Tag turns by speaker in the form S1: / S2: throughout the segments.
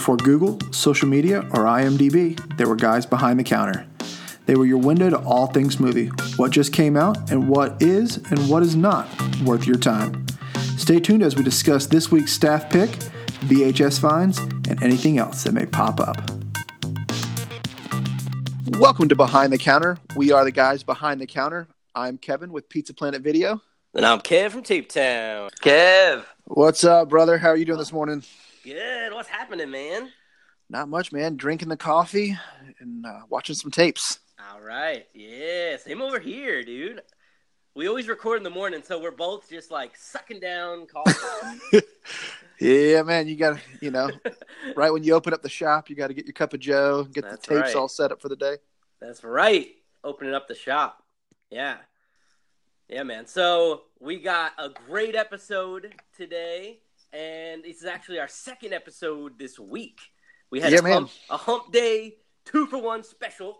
S1: Before Google, social media, or IMDb, there were guys behind the counter. They were your window to all things movie, what just came out, and what is and what is not worth your time. Stay tuned as we discuss this week's staff pick, VHS finds, and anything else that may pop up. Welcome to Behind the Counter. We are the guys behind the counter. I'm Kevin with Pizza Planet Video.
S2: And I'm Kev from Tape Town.
S3: Kev.
S1: What's up, brother? How are you doing this morning?
S2: Good. What's happening, man?
S1: Not much, man. Drinking the coffee and uh, watching some tapes.
S2: All right. Yeah. Same over here, dude. We always record in the morning, so we're both just like sucking down coffee.
S1: Yeah, man. You got to, you know, right when you open up the shop, you got to get your cup of Joe, get
S2: That's
S1: the tapes
S2: right.
S1: all set up for the day.
S2: That's right. Opening up the shop. Yeah. Yeah, man. So we got a great episode today, and this is actually our second episode this week. We had
S1: Yeah,
S2: a, hump, a hump day two for one special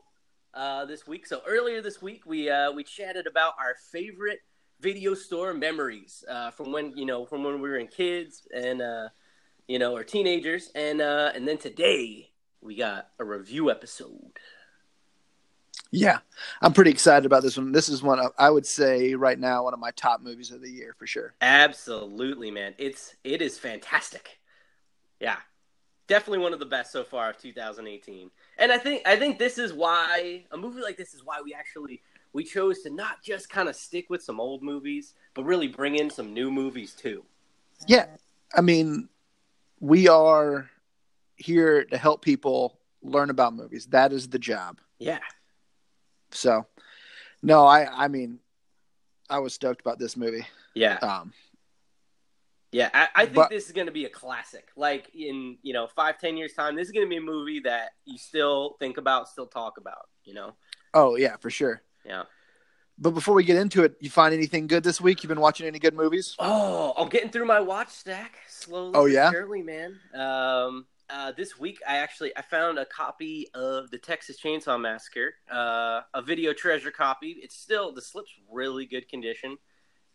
S2: uh, this week. So earlier this week, we uh, we chatted about our favorite video store memories uh, from when you know from when we were in kids and uh, you know or teenagers, and uh, and then today we got a review episode.
S1: Yeah, I'm pretty excited about this one. This is one of, I would say right now one of my top movies of the year for sure.
S2: Absolutely, man. It's it is fantastic. Yeah. Definitely one of the best so far of 2018. And I think I think this is why a movie like this is why we actually we chose to not just kind of stick with some old movies, but really bring in some new movies too.
S1: Yeah, I mean, we are here to help people learn about movies. That is the job.
S2: Yeah.
S1: So, no, I I mean, I was stoked about this movie.
S2: Yeah.
S1: Um,
S2: Yeah, I, I think
S1: But-
S2: this is going to be a classic. Like in you know five, ten years time, this is going to be a movie that you still think about, still talk about. You know,
S1: oh yeah, for sure.
S2: yeah.
S1: But before we get into it, you find anything good this week? You've been watching any good movies?
S2: Oh, I'm getting through my watch stack slowly.
S1: Oh, yeah?
S2: surely, man. Um, uh, this week I actually I found a copy of the Texas Chainsaw Massacre, uh, a video treasure copy. It's still the slip's really good condition.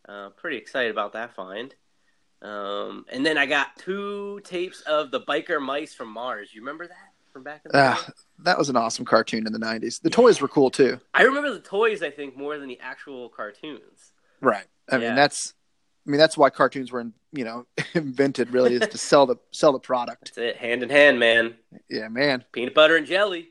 S2: Uh, pretty excited about that find. Um, and then I got two tapes of the biker mice from Mars. You remember that from back in the day?
S1: Ah, that was an awesome cartoon in the '90s. The toys were cool too.
S2: I remember the toys. I think more than the actual cartoons.
S1: Right. I
S2: Yeah.
S1: mean, that's. I mean, that's why cartoons were, you know, invented. Really, is to sell the sell the product.
S2: That's it, hand in hand, man.
S1: Yeah, man.
S2: Peanut butter and jelly.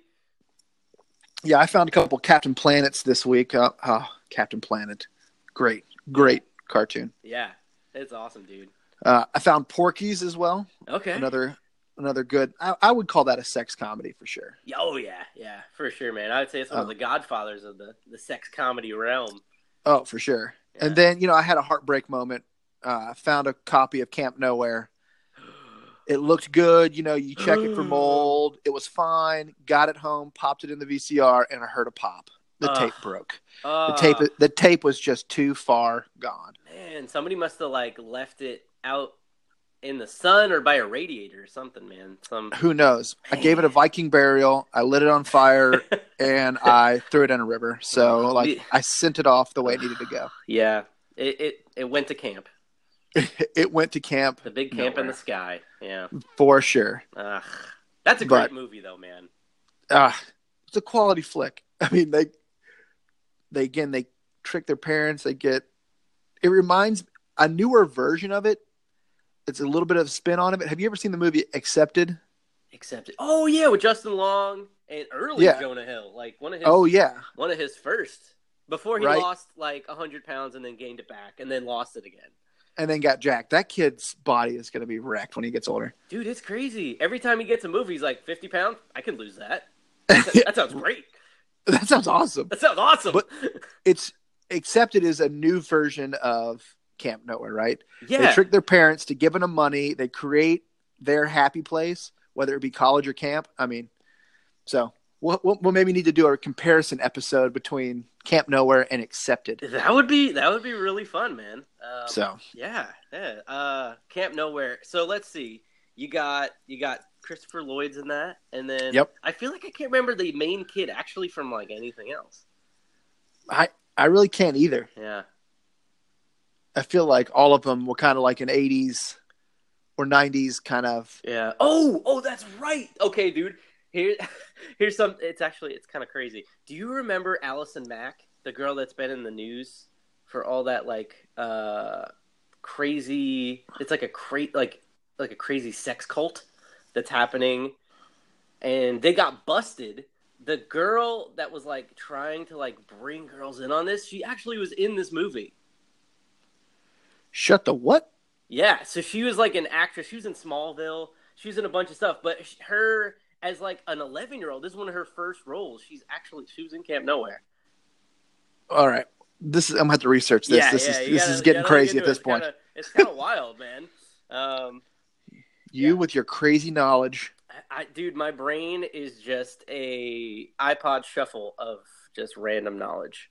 S1: Yeah, I found a couple Captain Planets this week. Uh, oh, Captain Planet, great, great cartoon.
S2: Yeah, it's awesome, dude.
S1: Uh, I found Porky's as well.
S2: Okay.
S1: Another another good. I, I would call that a sex comedy for sure.
S2: Oh yeah, yeah, for sure, man. I would say it's one of the godfathers of the, the sex comedy realm.
S1: Oh, for sure.
S2: Yeah.
S1: And then you know, I had a heartbreak moment. Uh, I found a copy of Camp Nowhere. It looked good. You know, you check it for mold. It was fine. Got it home, popped it in the VCR, and I heard a pop. The
S2: Ugh.
S1: tape broke. The
S2: Uh,
S1: tape. The tape was just too far gone.
S2: man, somebody must have like left it out in the sun or by a radiator or something, man. Some
S1: Who knows? I gave it a Viking burial. I lit it on fire, and I threw it in a river. So, like, I sent it off the way it needed to go.
S2: yeah, it, it it went to camp,
S1: It went to camp
S2: the big camp in the sky. Yeah,
S1: for sure.
S2: Ugh. that's a
S1: But-
S2: great movie though, man.
S1: Ah, it's a quality flick. I mean, they, they again, they trick their parents. They get. It reminds a newer version of it. It's a little bit of a spin on it. Have you ever seen the movie Accepted?
S2: Accepted. oh yeah, with Justin Long and early
S1: Yeah.
S2: Jonah Hill, like one of his
S1: Oh yeah,
S2: one of his first before he
S1: Right.
S2: lost like hundred pounds and then gained it back and then lost it again.
S1: and then got jacked. That kid's body is going to be wrecked when he gets older.
S2: Dude, it's crazy. Every time he gets a movie, he's like fifty pounds. I can lose that. That, that sounds great.
S1: that sounds awesome.
S2: That sounds awesome.
S1: But- It's Accepted is a new version of Camp Nowhere, right?
S2: yeah,
S1: They trick their parents to giving them money. They create their happy place, whether it be college or camp. I mean, so we'll, we'll, we'll maybe need to do a comparison episode between Camp Nowhere and Accepted.
S2: that would be that would be really fun, man. Um,
S1: So
S2: yeah, yeah. Uh, Camp Nowhere. So let's see. You got you got Christopher Lloyd's in that, and then
S1: Yep.
S2: I feel like I can't remember the main kid actually from like anything else.
S1: I I really can't either.
S2: Yeah.
S1: I feel like all of them were kind of like an '80s or '90s kind of.
S2: Yeah. Oh, oh, that's right. Okay, dude. Here, here's some. It's actually it's kind of crazy. Do you remember Allison Mack, the girl that's been in the news for all that like uh crazy? It's like a cra- like like a crazy sex cult that's happening, and they got busted. The girl that was like trying to like bring girls in on this, she actually was in this movie.
S1: Shut the what?
S2: Yeah, so she was like an actress. She was in Smallville. She was in a bunch of stuff, but her as like an 11 year old, this is one of her first roles. She's actually she was in Camp Nowhere.
S1: All right, this is I'm gonna have to research this.
S2: Yeah,
S1: this
S2: yeah,
S1: is this
S2: gotta-
S1: is getting crazy at this point.
S2: It's kinda, it's kind of wild, man. Um,
S1: you
S2: yeah.
S1: with your crazy knowledge.
S2: I, I, dude, my brain is just a iPod shuffle of just random knowledge.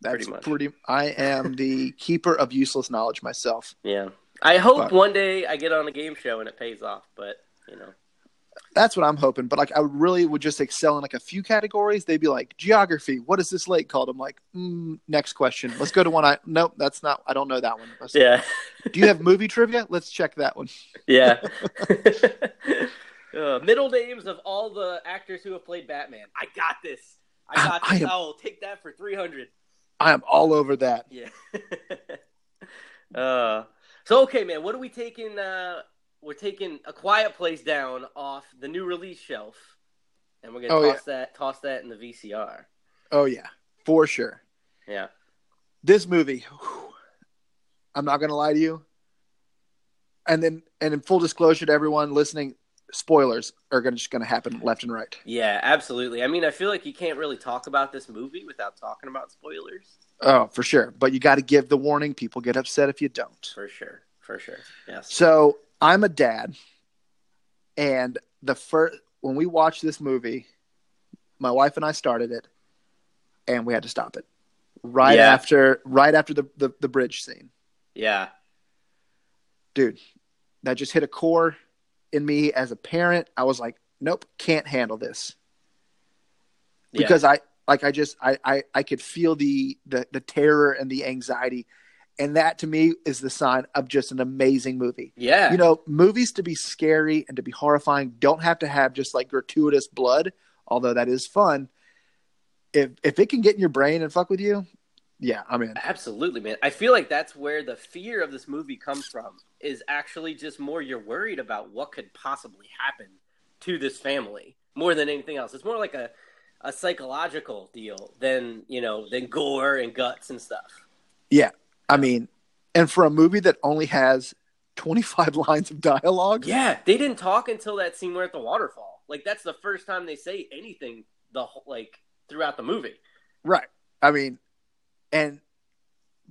S1: That's
S2: Pretty
S1: pretty. I am the keeper of useless knowledge myself.
S2: Yeah, I hope
S1: But-
S2: one day I get on a game show and it pays off. But you know,
S1: That's what I'm hoping. But like, I really would just excel in like a few categories. They'd be like geography. What is this lake called? I'm like, mm, next question. Let's go to one. I nope, that's not. I don't know that one. Let's-
S2: yeah,
S1: Do you have movie trivia? Let's check that one.
S2: yeah. uh, middle names of all the actors who have played Batman. I got this. I got
S1: I
S2: this.
S1: am-
S2: I'll take that for three hundred.
S1: I am all over that.
S2: Yeah. uh, so okay, man. What are we taking? Uh, we're taking a Quiet Place down off the new release shelf, and we're gonna
S1: Oh,
S2: toss that toss that in the VCR.
S1: Oh yeah, for sure.
S2: Yeah.
S1: This movie. whew, I'm not gonna lie to you. And then, and in full disclosure to everyone listening, spoilers are gonna just gonna happen left and right.
S2: Yeah, absolutely. I mean, I feel like you can't really talk about this movie without talking about spoilers.
S1: Oh, for sure. But you got to give the warning. People get upset if you don't.
S2: For sure. For sure. Yes.
S1: So I'm a dad, and the first when we watched this movie, my wife and I started it, and we had to stop it right
S2: Yeah.
S1: after right after the, the the bridge scene.
S2: Yeah.
S1: Dude, that just hit a core in me as a parent. I was like, nope, can't handle this
S2: Yeah.
S1: because I like I just I I, I could feel the, the the terror and the anxiety, and that to me is the sign of just an amazing movie.
S2: yeah.
S1: you know, movies to be scary and to be horrifying don't have to have just like gratuitous blood, although that is fun. If if it can get in your brain and fuck with you, yeah, I'm in.
S2: Absolutely, man. I feel like that's where the fear of this movie comes from. Is actually just more you're worried about what could possibly happen to this family more than anything else. It's more like a a psychological deal than you know than gore and guts and stuff.
S1: Yeah, I mean, and for a movie that only has 25 lines of dialogue,
S2: Yeah, they didn't talk until that scene where at the waterfall. Like that's the first time they say anything the whole, like throughout the movie.
S1: right? I mean, and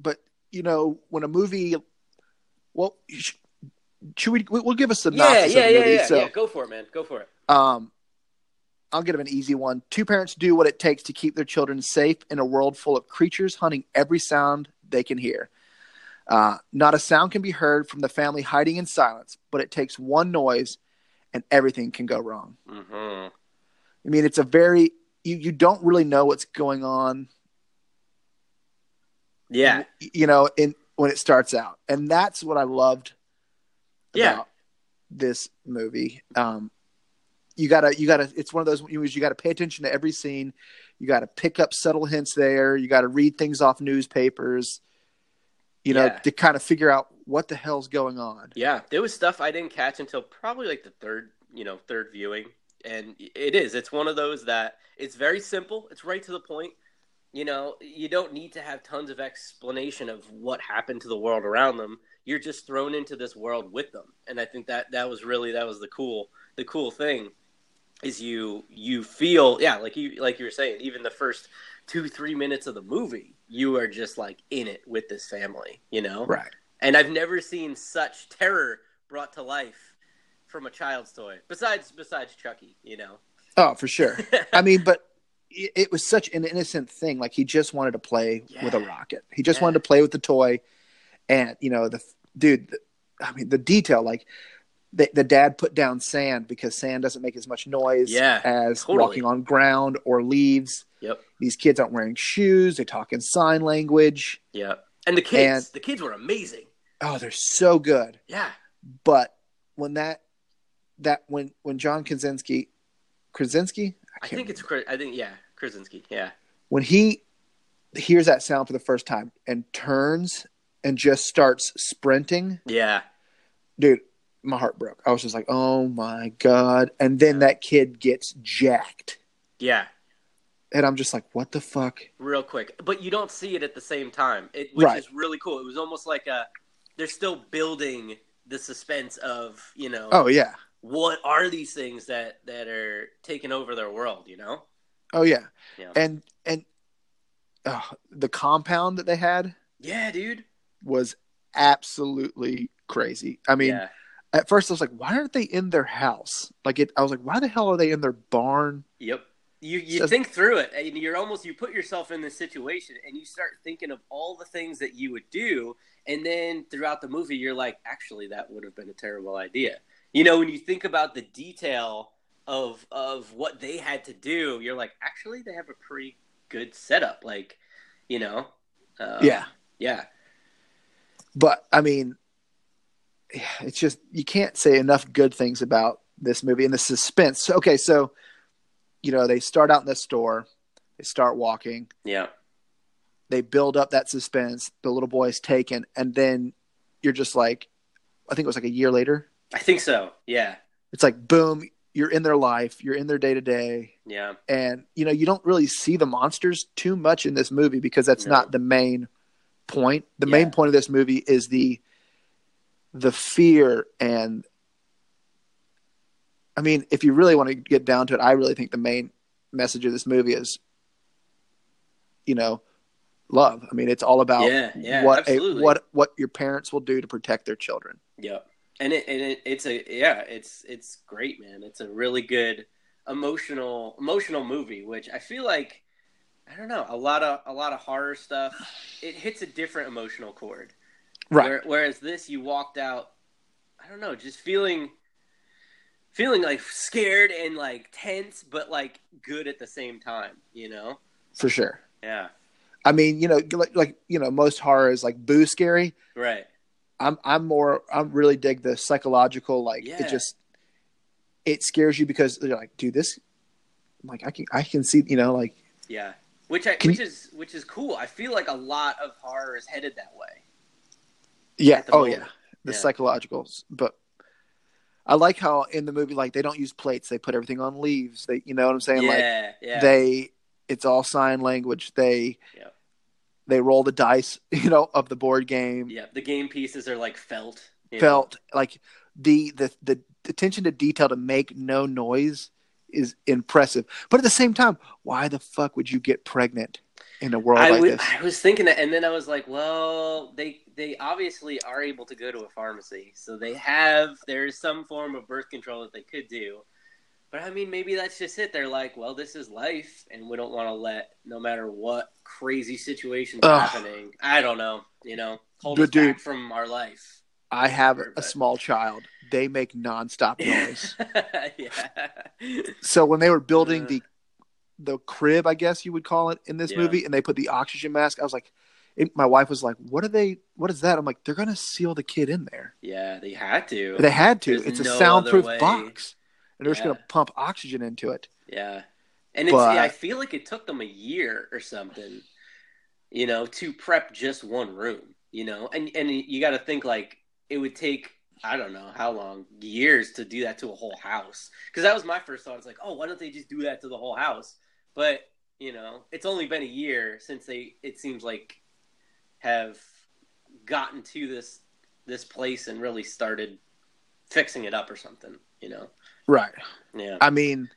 S1: but you know, when a movie, well, should we? We'll give us a synopsis
S2: Yeah, yeah, yeah, yeah,
S1: so,
S2: yeah. Go for it, man. Go for it.
S1: Um, I'll give him an easy one. Two parents do what it takes to keep their children safe in a world full of creatures hunting every sound they can hear. Uh, not a sound can be heard from the family hiding in silence, but it takes one noise and everything can go wrong.
S2: hmm
S1: I mean, it's a very, you, you don't really know what's going on,
S2: Yeah,
S1: you know, in when it starts out. And that's what I loved
S2: Yeah.
S1: this movie. Um, you gotta, you gotta, it's one of those movies you gotta pay attention to every scene. You gotta pick up subtle hints there. You gotta read things off newspapers, you know,
S2: Yeah.
S1: to kind of figure out what the hell's going on.
S2: Yeah, there was stuff I didn't catch until probably like the third, you know, third viewing. And it is. It's one of those that it's very simple. It's right to the point. You know, you don't need to have tons of explanation of what happened to the world around them. You're just thrown into this world with them. And I think that that was really that was the cool the cool thing is you you feel yeah, like you like you were saying, even the first 2 3 minutes of the movie, you are just like in it with this family, you know?
S1: Right.
S2: and I've never seen such terror brought to life from a child's toy. Besides, besides Chucky, you know.
S1: Oh, for sure. I mean, but it, it was such an innocent thing. Like he just wanted to play with a rocket. He just
S2: Yeah.
S1: wanted to play with the toy, and you know the dude. The, I mean, the detail. Like the, the dad put down sand because sand doesn't make as much noise
S2: Yeah,
S1: as
S2: totally.
S1: walking on ground or leaves.
S2: Yep.
S1: These kids aren't wearing shoes. They talk in sign language.
S2: Yeah, and the kids,
S1: And-
S2: the kids were amazing.
S1: Oh, they're so good.
S2: Yeah,
S1: But when that that when when John Krasinski Krasinski
S2: I
S1: can't
S2: think it's Chris- I think yeah, Krasinski. Yeah.
S1: when he hears that sound for the first time and turns and just starts sprinting,
S2: Yeah.
S1: dude, my heart broke. I was just like, "Oh my god!" And then that kid gets jacked,
S2: Yeah.
S1: and I'm just like, "What the fuck?"
S2: Real quick. But you don't see it at the same time. It which
S1: Right.
S2: is really cool. It was almost like a they're still building the suspense of, you know,
S1: Oh yeah,
S2: what are these things that that are taking over their world, you know?
S1: oh yeah,
S2: Yeah.
S1: and and uh, the compound that they had
S2: Yeah, dude.
S1: was absolutely crazy. I mean,
S2: yeah.
S1: At first I was like, "Why aren't they in their house?" Like it, I was like, "Why the hell are they in their barn?"
S2: Yep. You you
S1: So-
S2: think through it and you're almost you put yourself in this situation and you start thinking of all the things that you would do and then throughout the movie you're like actually that would have been a terrible idea. You know when you think about the detail of of what they had to do you're like actually they have a pretty good setup like you know um,
S1: yeah,
S2: yeah
S1: but I mean, it's just you can't say enough good things about this movie and the suspense. Okay, so you know they start out in the store, they start walking,
S2: yeah
S1: they build up that suspense. The little boy is taken, and then you're just like, I think it was like a year later.
S2: I think so yeah
S1: It's like boom, you're in their life, you're in their day to day,
S2: yeah
S1: and you know you don't really see the monsters too much in this movie because that's
S2: No.
S1: not the main point. The
S2: Yeah.
S1: main point of this movie is the the fear and I mean, if you really want to get down to it, I really think the main message of this movie is you know, love. I mean, it's all about
S2: Yeah, yeah,
S1: what a, what what your parents will do to protect their children.
S2: Yep. And it and it, it's a yeah, it's it's great, man. It's a really good emotional emotional movie, which I feel like I don't know, a lot of a lot of horror stuff, it hits a different emotional chord. Where, whereas this you walked out I don't know, just feeling feeling like scared and like tense but like good at the same time, you know?
S1: For sure.
S2: Yeah.
S1: I mean, you know, like, like you know, most horror is like boo scary.
S2: Right.
S1: I'm I'm more I'm really dig the psychological like
S2: Yeah.
S1: it just it scares you because they're like, dude, this like I can I can see you know like
S2: Yeah. Which I, which
S1: you-
S2: is which is cool. I feel like a lot of horror is headed that way.
S1: Yeah oh
S2: moment.
S1: yeah the
S2: Yeah.
S1: psychologicals but I like how in the movie like they don't use plates they put everything on leaves they you know what I'm saying like
S2: yeah, yeah.
S1: they it's all sign language they
S2: Yeah.
S1: they roll the dice you know of the board game
S2: Yeah, the game pieces are like felt. you know?
S1: felt like the the the attention to detail to make no noise is impressive. But at the same time, why the fuck would you get pregnant in a world
S2: I,
S1: like
S2: w-
S1: this?
S2: I was thinking that, and then I was like, well, they they obviously are able to go to a pharmacy, so they have there's some form of birth control that they could do. But I mean, maybe that's just it. They're like, well, this is life, and we don't want to let, no matter what crazy situations
S1: Ugh.
S2: happening. I don't know, you know, hold
S1: Dude,
S2: us back from our life.
S1: I have a
S2: But-
S1: small child. They make nonstop noise.
S2: yeah.
S1: so when they were building the the crib, I guess you would call it in this
S2: Yeah.
S1: movie, and they put the oxygen mask, I was like, it, my wife was like, "What are they? What is that?" I'm like, "They're gonna seal the kid in there."
S2: Yeah, they had to.
S1: They had to.
S2: There's
S1: it's a soundproof box, and they're just gonna pump oxygen into it.
S2: Yeah, and it's
S1: But-
S2: yeah, I feel like it took them a year or something, you know, to prep just one room. You know, and and you got to think like it would take I don't know how long years to do that to a whole house. Because that was my first thought. It's like, oh, why don't they just do that to the whole house? But you know, it's only been a year since they. It seems like have gotten to this this place and really started fixing it up or something. You know,
S1: Right.
S2: yeah,
S1: I mean,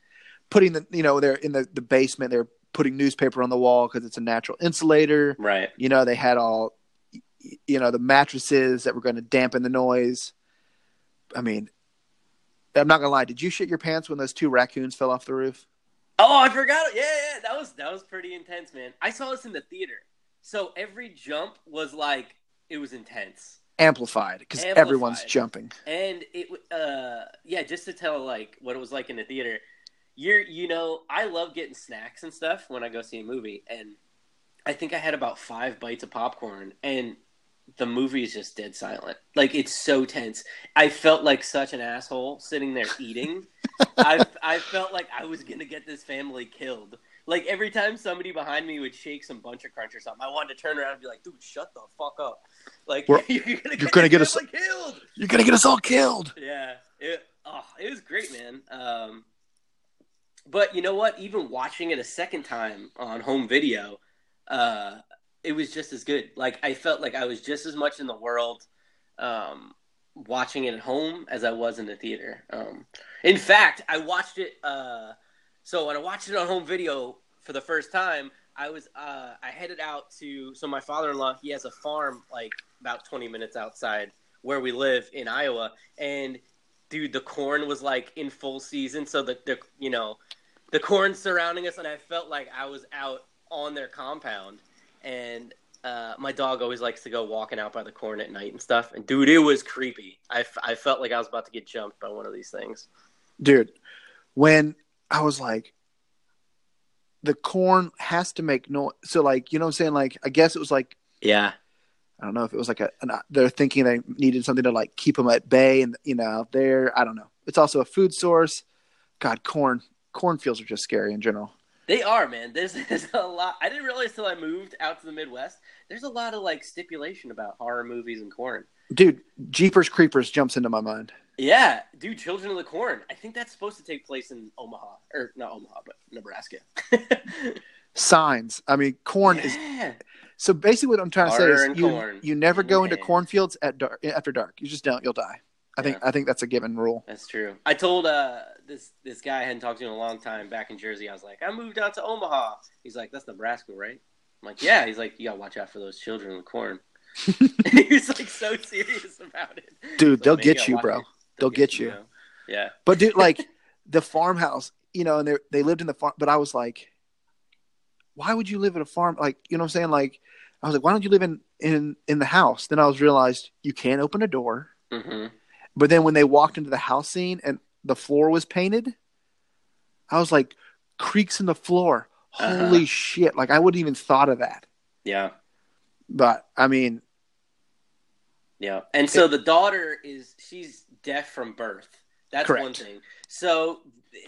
S1: putting the you know they're in the, the basement. They're putting newspaper on the wall because it's a natural insulator.
S2: right.
S1: You know they had all you know the mattresses that were going to dampen the noise. I mean, I'm not gonna lie. Did you shit your pants when those two raccoons fell off the roof?
S2: Oh, I forgot. Yeah, yeah, that was that was pretty intense, man. I saw this in the theater, so every jump was like it was intense,
S1: Amplified because everyone's jumping.
S2: and it uh yeah, just to tell like what it was like in the theater. You're you know I love getting snacks and stuff when I go see a movie, and I think I had about five bites of popcorn, and the movie is just dead silent. Like it's so tense. I felt like such an asshole sitting there eating. I I felt like I was gonna get this family killed. Like every time somebody behind me would shake some bunch of crunch or something, I wanted to turn around and be like, "Dude, shut the fuck up!" Like
S1: We're-
S2: you're gonna get,
S1: you're gonna get us-
S2: killed.
S1: You're gonna get us all killed.
S2: Yeah, it oh, it was great, man. Um, but you know what? Even watching it a second time on home video, uh, it was just as good. Like I felt like I was just as much in the world um, watching it at home as I was in the theater. Um, in fact, I watched it. Uh, so when I watched it on home video for the first time, I was uh, I headed out to so my father in law he has a farm like about twenty minutes outside where we live in Iowa, and dude, the corn was like in full season, so the, the you know the corn surrounding us, and I felt like I was out on their compound, and uh, my dog always likes to go walking out by the corn at night and stuff, and dude, it was creepy. I, f- I felt like I was about to get jumped by one of these things.
S1: dude when i was like the corn has to make noise so like you know what i'm saying? Like i guess it was like
S2: Yeah,
S1: i don't know if it was like a an, they're thinking they needed something to like keep them at bay and you know out there. I don't know. It's also a food source. God corn cornfields are just scary in general
S2: They are, man. There's, there's a lot. I didn't realize till I moved out to the Midwest. There's a lot of like stipulation about horror movies and corn.
S1: dude jeepers creepers jumps into my mind
S2: Yeah, dude, Children of the Corn. I think that's supposed to take place in Omaha, or not Omaha, but Nebraska.
S1: signs i mean corn is so basically what i'm trying to say is you,
S2: corn
S1: you never go into cornfields at dark after dark you just don't you'll die i think i think that's a given rule
S2: That's true. I told uh, this this guy I hadn't talked to in a long time back in Jersey. I was like, I moved out to Omaha. He's like, that's Nebraska, right? I'm like, yeah. He's like, you gotta watch out for those children in the corn. he was like so serious about it.
S1: Dude,
S2: So
S1: they'll
S2: maybe
S1: get
S2: I'll
S1: you, bro. They'll get you.
S2: Yeah.
S1: But dude, like the farmhouse, you know, and they they lived in the farm. But I was like, why would you live in a farm? Like, you know what I'm saying? Like, I was like, why don't you live in in in the house? Then I was realized you can't open a door.
S2: hmm
S1: But then when they walked into the house scene and the floor was painted, I was like, creaks in the floor. Holy uh-huh. shit! Like I wouldn't even thought of that.
S2: Yeah.
S1: But I mean,
S2: Yeah. And so the daughter is she's deaf from birth. That's one thing. So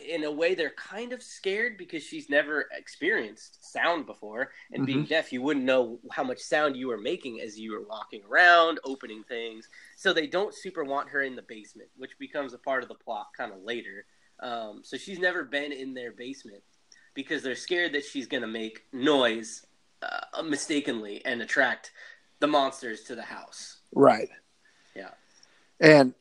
S2: in a way they're kind of scared because she's never experienced sound before and being
S1: Mm-hmm.
S2: deaf you wouldn't know how much sound you were making as you were walking around, opening things. So they don't super want her in the basement, which becomes a part of the plot kind of later. Um, so she's never been in their basement because they're scared that she's going to make noise uh, mistakenly and attract the monsters to the house.
S1: right?
S2: Yeah.
S1: And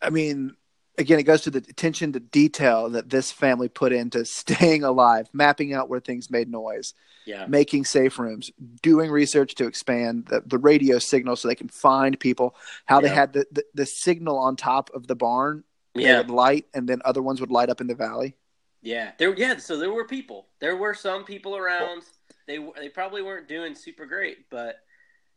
S1: I mean, again, it goes to the attention to detail that this family put into staying alive, mapping out where things made noise,
S2: Yeah.
S1: making safe rooms, doing research to expand the, the radio signal so they can find people. How they had the, the, the signal on top of the barn,
S2: Yeah.
S1: would light, and then other ones would light up in the valley.
S2: Yeah. There yeah, so there were people. There were some people around. They they probably weren't doing super great, but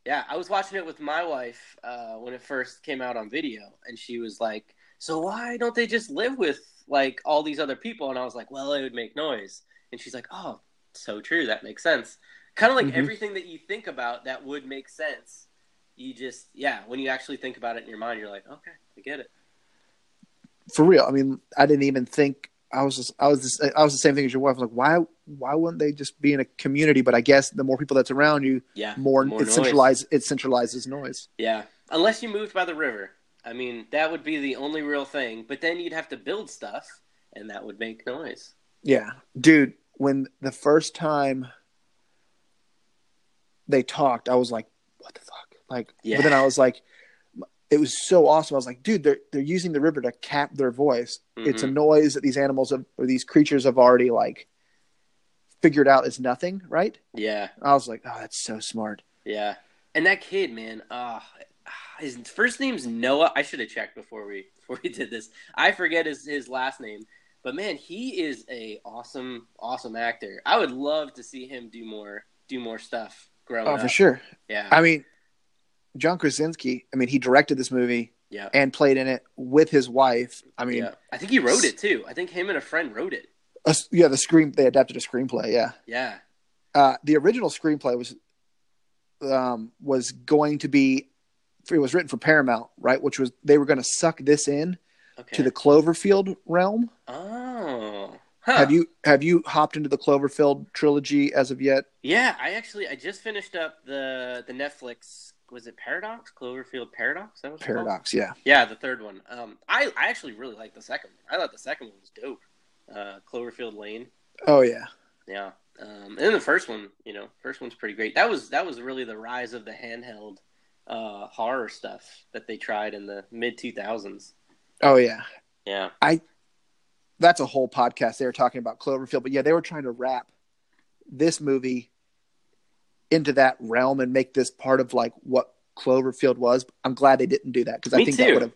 S2: yeah, I was watching it with my wife uh, when it first came out on video, and she was like, "So why don't they just live with like all these other people?" And I was like, "Well, it would make noise." And she's like, "Oh, so true. That makes sense." Kind of like
S1: Mhm.
S2: everything that you think about that would make sense. You just yeah, when you actually think about it in your mind, you're like, "Okay, I get it."
S1: For real, I mean, I didn't even think. I was just, I was just, I was the same thing as your wife. I was like, why, why wouldn't they just be in a community? But I guess the more people that's around you,
S2: Yeah,
S1: more,
S2: more
S1: it
S2: noise.
S1: centralizes it centralizes noise.
S2: Yeah, unless you moved by the river. I mean, that would be the only real thing. But then you'd have to build stuff, and that would make noise.
S1: Yeah, dude. When the first time they talked, I was like, "What the fuck?" Like,
S2: Yeah.
S1: but then I was like, "It was so awesome." I was like, "Dude, they're they're using the river to cap their voice. It's a
S2: Mhm.
S1: noise that these animals have, or these creatures have already like figured out is nothing, right?"
S2: Yeah,
S1: I was like, "Oh, that's so smart."
S2: yeah. And that kid, man, ah, his first name's Noah. I should have checked before we before we did this. I forget his his last name, but man, he is a awesome awesome actor. I would love to see him do more do more stuff growing
S1: Oh,
S2: up.
S1: for sure.
S2: Yeah,
S1: I mean, John Krasinski. I mean, he directed this movie
S2: yeah,
S1: and played in it with his wife. I mean,
S2: yeah. I think he wrote it too. I think him and a friend wrote it.
S1: a- yeah, the screen they adapted a screenplay. Yeah.
S2: Yeah,
S1: Uh, the original screenplay was um, was going to be. It was written for Paramount, right? Which was they were going to suck this in
S2: Okay.
S1: to the Cloverfield realm.
S2: oh. Huh.
S1: Have you have you hopped into the Cloverfield trilogy as of yet?
S2: Yeah, I actually I just finished up the the Netflix was it Paradox Cloverfield Paradox? That was
S1: Paradox, yeah.
S2: Yeah, the third one. Um, I I actually really like the second one. I thought the second one was dope. Uh, Cloverfield Lane.
S1: Oh yeah,
S2: Yeah. Um, and then the first one, you know, first one's pretty great. That was that was really the rise of the handheld uh, horror stuff that they tried in the mid two thousands.
S1: oh yeah.
S2: Yeah.
S1: I that's a whole podcast. They were talking about Cloverfield, but yeah, they were trying to wrap this movie into that realm and make this part of like what Cloverfield was. I'm glad they didn't do that because I think
S2: too.
S1: that would have,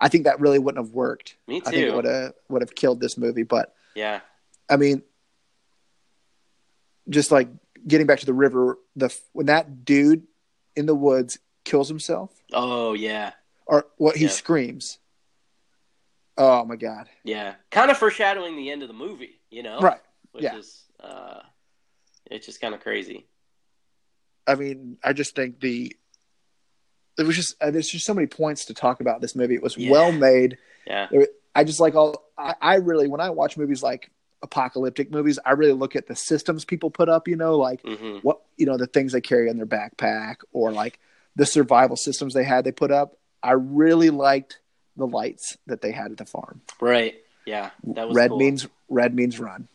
S1: I think that really wouldn't have worked.
S2: Me
S1: I think it
S2: too.
S1: would have would have killed this movie. But
S2: Yeah.
S1: I mean, just like getting back to the river, the when that dude in the woods kills himself,
S2: Oh yeah.
S1: or what he
S2: Yeah.
S1: screams. Oh my god!
S2: Yeah. Kind of foreshadowing the end of the movie, you know?
S1: Right.
S2: Which
S1: yeah.
S2: is uh it's just kind of crazy.
S1: I mean, I just think the it was just uh, there's just so many points to talk about this movie. It was
S2: Yeah.
S1: well made.
S2: Yeah.
S1: I just like all. I, I really when I watch movies like apocalyptic movies, I really look at the systems people put up. You know, like
S2: hmm
S1: what you know the things they carry in their backpack or like the survival systems they had they put up. I really liked the lights that they had at the farm.
S2: Right. Yeah. That was
S1: red
S2: cool.
S1: means red means run.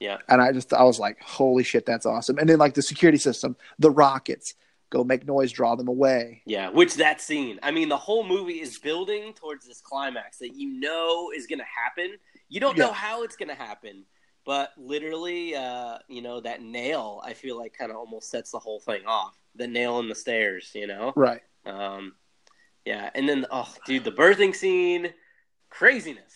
S2: Yeah.
S1: And I just I was like, holy shit, that's awesome. And then like the security system, the rockets, go make noise, draw them away.
S2: Yeah, which that scene. I mean, the whole movie is building towards this climax that you know is going to happen. You don't know how it's going to happen, but literally, uh, you know, that nail, I feel like kind of almost sets the whole thing off. The nail in the stairs, you know?
S1: Right.
S2: Um, yeah, and then, oh, dude, the birthing scene, craziness.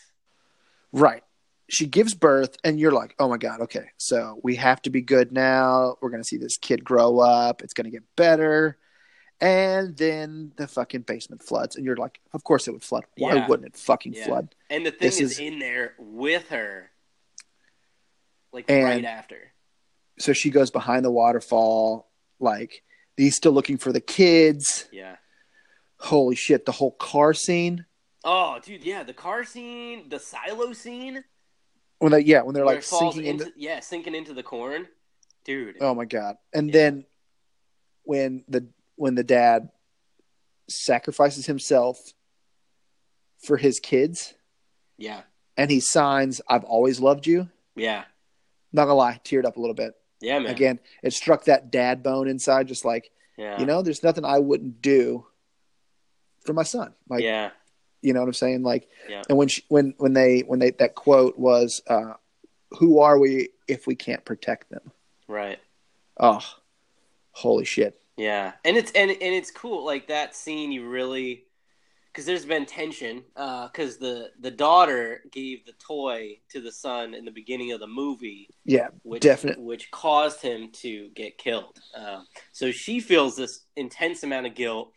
S1: Right. She gives birth, and you're like, oh my God, okay. So we have to be good now. We're going to see this kid grow up. It's going to get better. And then the fucking basement floods. And you're like, of course it would flood. Why
S2: Yeah.
S1: wouldn't it fucking
S2: Yeah.
S1: flood?
S2: And the thing is,
S1: is-
S2: in there with her, like
S1: And-
S2: right after.
S1: So she goes behind the waterfall. Like, he's still looking for the kids.
S2: Yeah.
S1: Holy shit. The whole car scene.
S2: Oh, dude, yeah, the car scene, the silo scene.
S1: When they, yeah, when they're
S2: where
S1: like sinking
S2: into,
S1: into.
S2: yeah sinking into the corn dude
S1: Oh my God. And
S2: Yeah.
S1: then when the when the dad sacrifices himself for his kids
S2: yeah
S1: and he signs i've always loved you
S2: yeah
S1: not gonna lie teared up a little bit
S2: yeah man.
S1: Again it struck that dad bone inside just like
S2: yeah.
S1: you know there's nothing i wouldn't do for my son. Like
S2: yeah.
S1: you know what i'm saying? Like
S2: Yeah.
S1: and when she, when when they when they that quote was uh who are we if we can't protect them?
S2: Right.
S1: Oh holy shit.
S2: Yeah. And it's and, and it's cool. Like that scene you really because there's been tension because the the daughter gave the toy to the son in the beginning of the movie
S1: yeah
S2: which
S1: Definite.
S2: which caused him to get killed. Uh, so she feels this intense amount of guilt,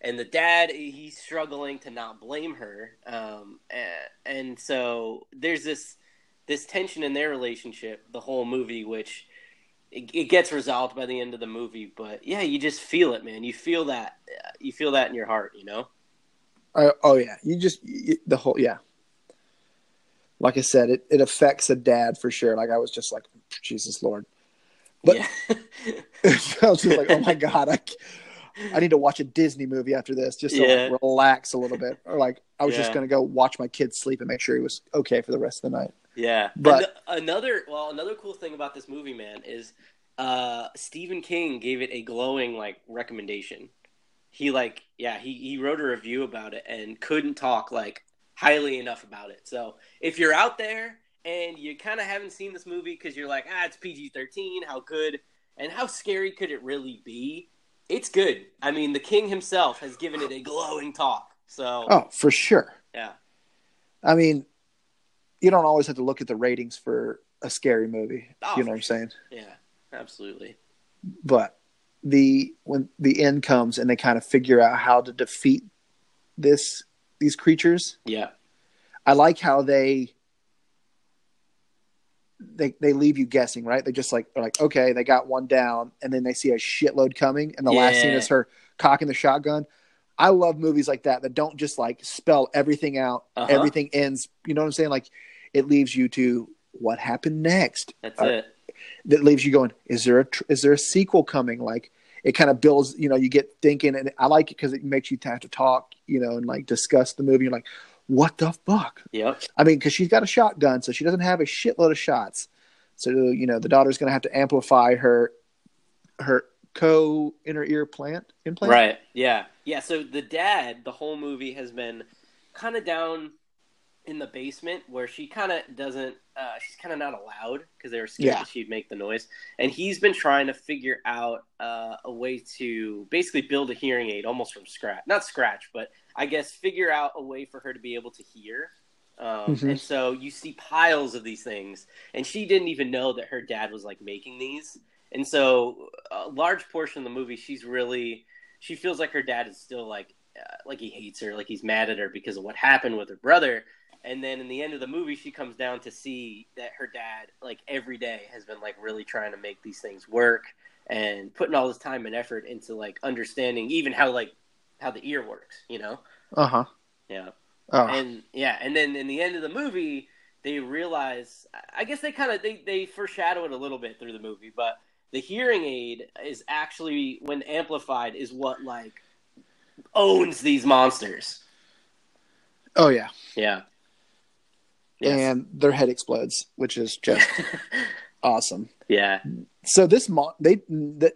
S2: and the dad he's struggling to not blame her. Um, a- and so there's this this tension in their relationship the whole movie, which it, it gets resolved by the end of the movie. But yeah, you just feel it, man. You feel that you feel that in your heart, you know.
S1: Uh, oh yeah, you just you, the whole yeah. Like I said, it, it affects a dad for sure. Like I was just like, Jesus Lord. But-
S2: yeah.
S1: I was just like, oh my god, I, I need to watch a Disney movie after this just to
S2: Yeah.
S1: like, relax a little bit. Or like I was just gonna go watch my kid sleep and make sure he was okay for the rest of the night.
S2: Yeah,
S1: But-
S2: An- another well, another cool thing about this movie, man, is uh, Stephen King gave it a glowing like recommendation. He like yeah, he he wrote a review about it and couldn't talk like highly enough about it. So if you're out there and you kind of haven't seen this movie because you're like ah, it's PG thirteen, how good and how scary could it really be? It's good. I mean, the King himself has given it a glowing talk. So
S1: Oh, for sure.
S2: yeah,
S1: I mean, you don't always have to look at the ratings for a scary movie.
S2: Oh,
S1: you know what I'm saying?
S2: yeah, absolutely.
S1: but the when the end comes and they kind of figure out how to defeat this these creatures
S2: Yeah,
S1: i like how they they they leave you guessing, right? They just like are like, okay, they got one down, and then they see a shitload coming, and the last scene is her cocking the shotgun. I love movies like that that don't just like spell everything out,
S2: Uh-huh.
S1: everything ends. You know what I'm saying? Like it leaves you to what happened next.
S2: That's
S1: Uh,
S2: it.
S1: That leaves you going, is there a tr- is there a sequel coming? Like it kind of builds, you know, you get thinking, and I like it because it makes you have to talk, you know, and like discuss the movie. You're like, what the fuck?
S2: Yep.
S1: I mean, because she's got a shotgun, so she doesn't have a shitload of shots. So you know, the daughter's going to have to amplify her her co inner ear plant implant.
S2: Right. Yeah. Yeah. So the dad, the whole movie has been kind of down in the basement where she kind of doesn't. Uh, she's kind of not allowed because they were scared
S1: Yeah.
S2: that she'd make the noise, and he's been trying to figure out uh, a way to basically build a hearing aid almost from scratch. Not scratch, but I guess figure out a way for her to be able to hear. Um,
S1: Mhm.
S2: And so you see piles of these things, and she didn't even know that her dad was like making these. And so a large portion of the movie, she's really she feels like her dad is still like uh, like he hates her, like he's mad at her because of what happened with her brother. And then in the end of the movie, she comes down to see that her dad, like every day, has been like really trying to make these things work and putting all this time and effort into like understanding even how like how the ear works, you know?
S1: Uh huh.
S2: Yeah
S1: Oh,
S2: and yeah, and then in the end of the movie, they realize. I guess they kind of they they foreshadow it a little bit through the movie, but the hearing aid is actually when amplified is what like owns these monsters.
S1: oh yeah.
S2: Yeah. Yes.
S1: And their head explodes, which is just awesome.
S2: yeah.
S1: So this mon- they the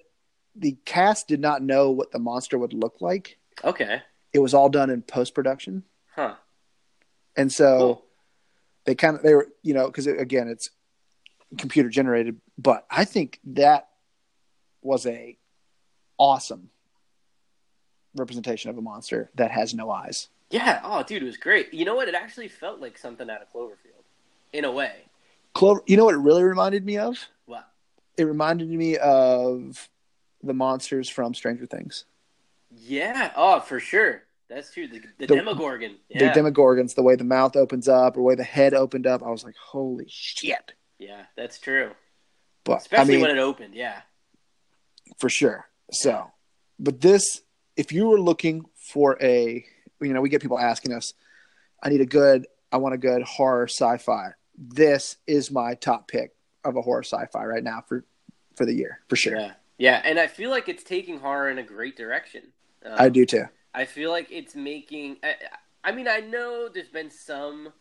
S1: the cast did not know what the monster would look like.
S2: Okay.
S1: It was all done in post production,
S2: Huh.
S1: and so.
S2: Cool.
S1: they kind of they were you know because again it's computer generated but i think that was a awesome representation of a monster that has no eyes
S2: Yeah. Oh, dude, it was great. You know what? It actually felt like something out of Cloverfield, in a way.
S1: clover you know what it really reminded me of
S2: What?
S1: it reminded me of the monsters from stranger things
S2: Yeah. Oh, for sure. That's true. The, the,
S1: The-
S2: Demogorgon. Yeah.
S1: the demogorgons the way the mouth opens up or the way the head opened up i was like holy shit
S2: yeah, that's true.
S1: but
S2: Especially
S1: i mean
S2: when it opened. Yeah.
S1: for sure. So, but this, if you were looking for a, you know, we get people asking us, I need a good, I want a good horror sci-fi. This is my top pick of a horror sci-fi right now for for the year for sure.
S2: Yeah, yeah, and I feel like it's taking horror in a great direction. Um,
S1: I do too.
S2: I feel like it's making. I, I mean, I know there's been some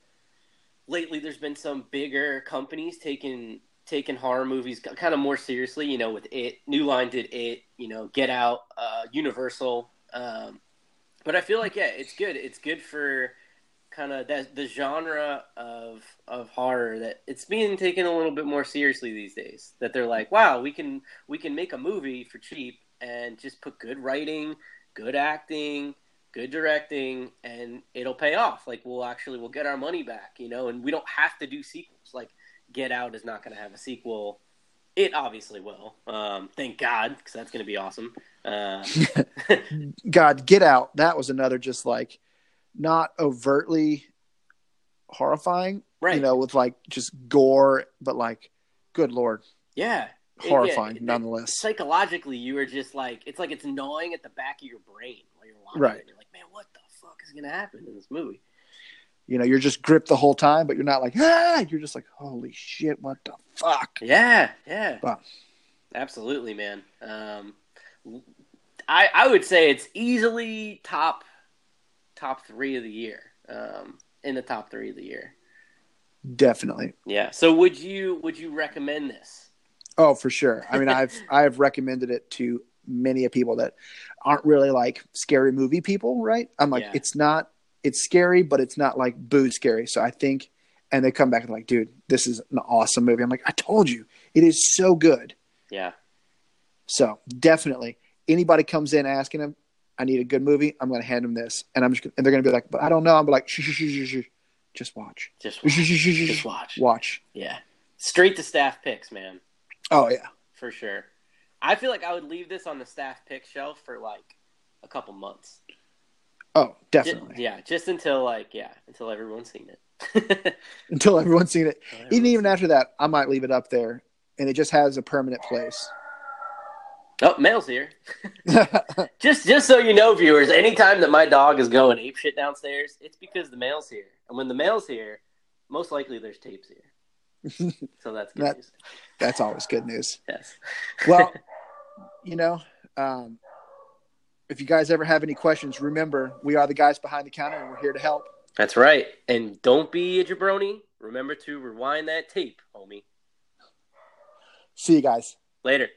S2: lately. There's been some bigger companies taking taking horror movies kind of more seriously. You know, with it, New Line did it. You know, Get Out, uh, Universal. Um, but I feel like yeah, it's good. It's good for kind of that the genre of of horror that it's being taken a little bit more seriously these days. That they're like, wow, we can we can make a movie for cheap and just put good writing, good acting, good directing, and it'll pay off. Like we'll actually we'll get our money back, you know, and we don't have to do sequels. Like Get Out is not going to have a sequel. It obviously will. Um, thank God, because that's going to be awesome. Uh,
S1: God, Get Out. That was another just like not overtly horrifying,
S2: right?
S1: you know, with like just gore, but like, good lord,
S2: yeah. It-
S1: horrifying
S2: yeah, it-
S1: nonetheless.
S2: psychologically you were just like it's like it's gnawing at the back of your brain while you're watching
S1: Right.
S2: it. You're like, man, what the fuck is gonna happen in this movie?
S1: you know, you're just gripped the whole time, but you're not like, ah, you're just like, holy shit, what the fuck?
S2: Yeah, yeah.
S1: Wow.
S2: Absolutely, man. Um I I would say it's easily top top three of the year. Um in the top three of the year.
S1: Definitely.
S2: Yeah. So would you would you recommend this?
S1: Oh, for sure. I mean, I've I've recommended it to many of people that aren't really like scary movie people, right? I'm like,
S2: Yeah.
S1: it's not it's scary, but it's not like boo scary. So I think and they come back and like, dude, this is an awesome movie. I'm like, I told you, it is so good.
S2: Yeah.
S1: So definitely, anybody comes in asking them, I need a good movie. I'm going to hand them this, and I'm just and they're going to be like, but I don't know. I'm like, shh, shh, shh, shh, shh. just watch,
S2: Just watch. Just watch.
S1: watch.
S2: Yeah. Straight to staff picks, man.
S1: Oh yeah,
S2: For sure. I feel like I would leave this on the staff pick shelf for like a couple months.
S1: Oh, definitely.
S2: yeah, just until like yeah, until everyone's seen it.
S1: Until everyone's seen it.
S2: Until
S1: Even even
S2: everyone's
S1: after that, I might leave it up there, and it just has a permanent place.
S2: Oh, Mail's here. Just just so you know, viewers, anytime that my dog is going ape shit downstairs, it's because the mail's here. And when the mail's here, most likely there's tapes here. So that's good
S1: That-
S2: news.
S1: That's always good news.
S2: Yes.
S1: Well, you know, um, if you guys ever have any questions, remember we are the guys behind the counter, and we're here to help.
S2: That's right. And don't be a jabroni. Remember to rewind that tape, homie.
S1: See you guys.
S2: Later.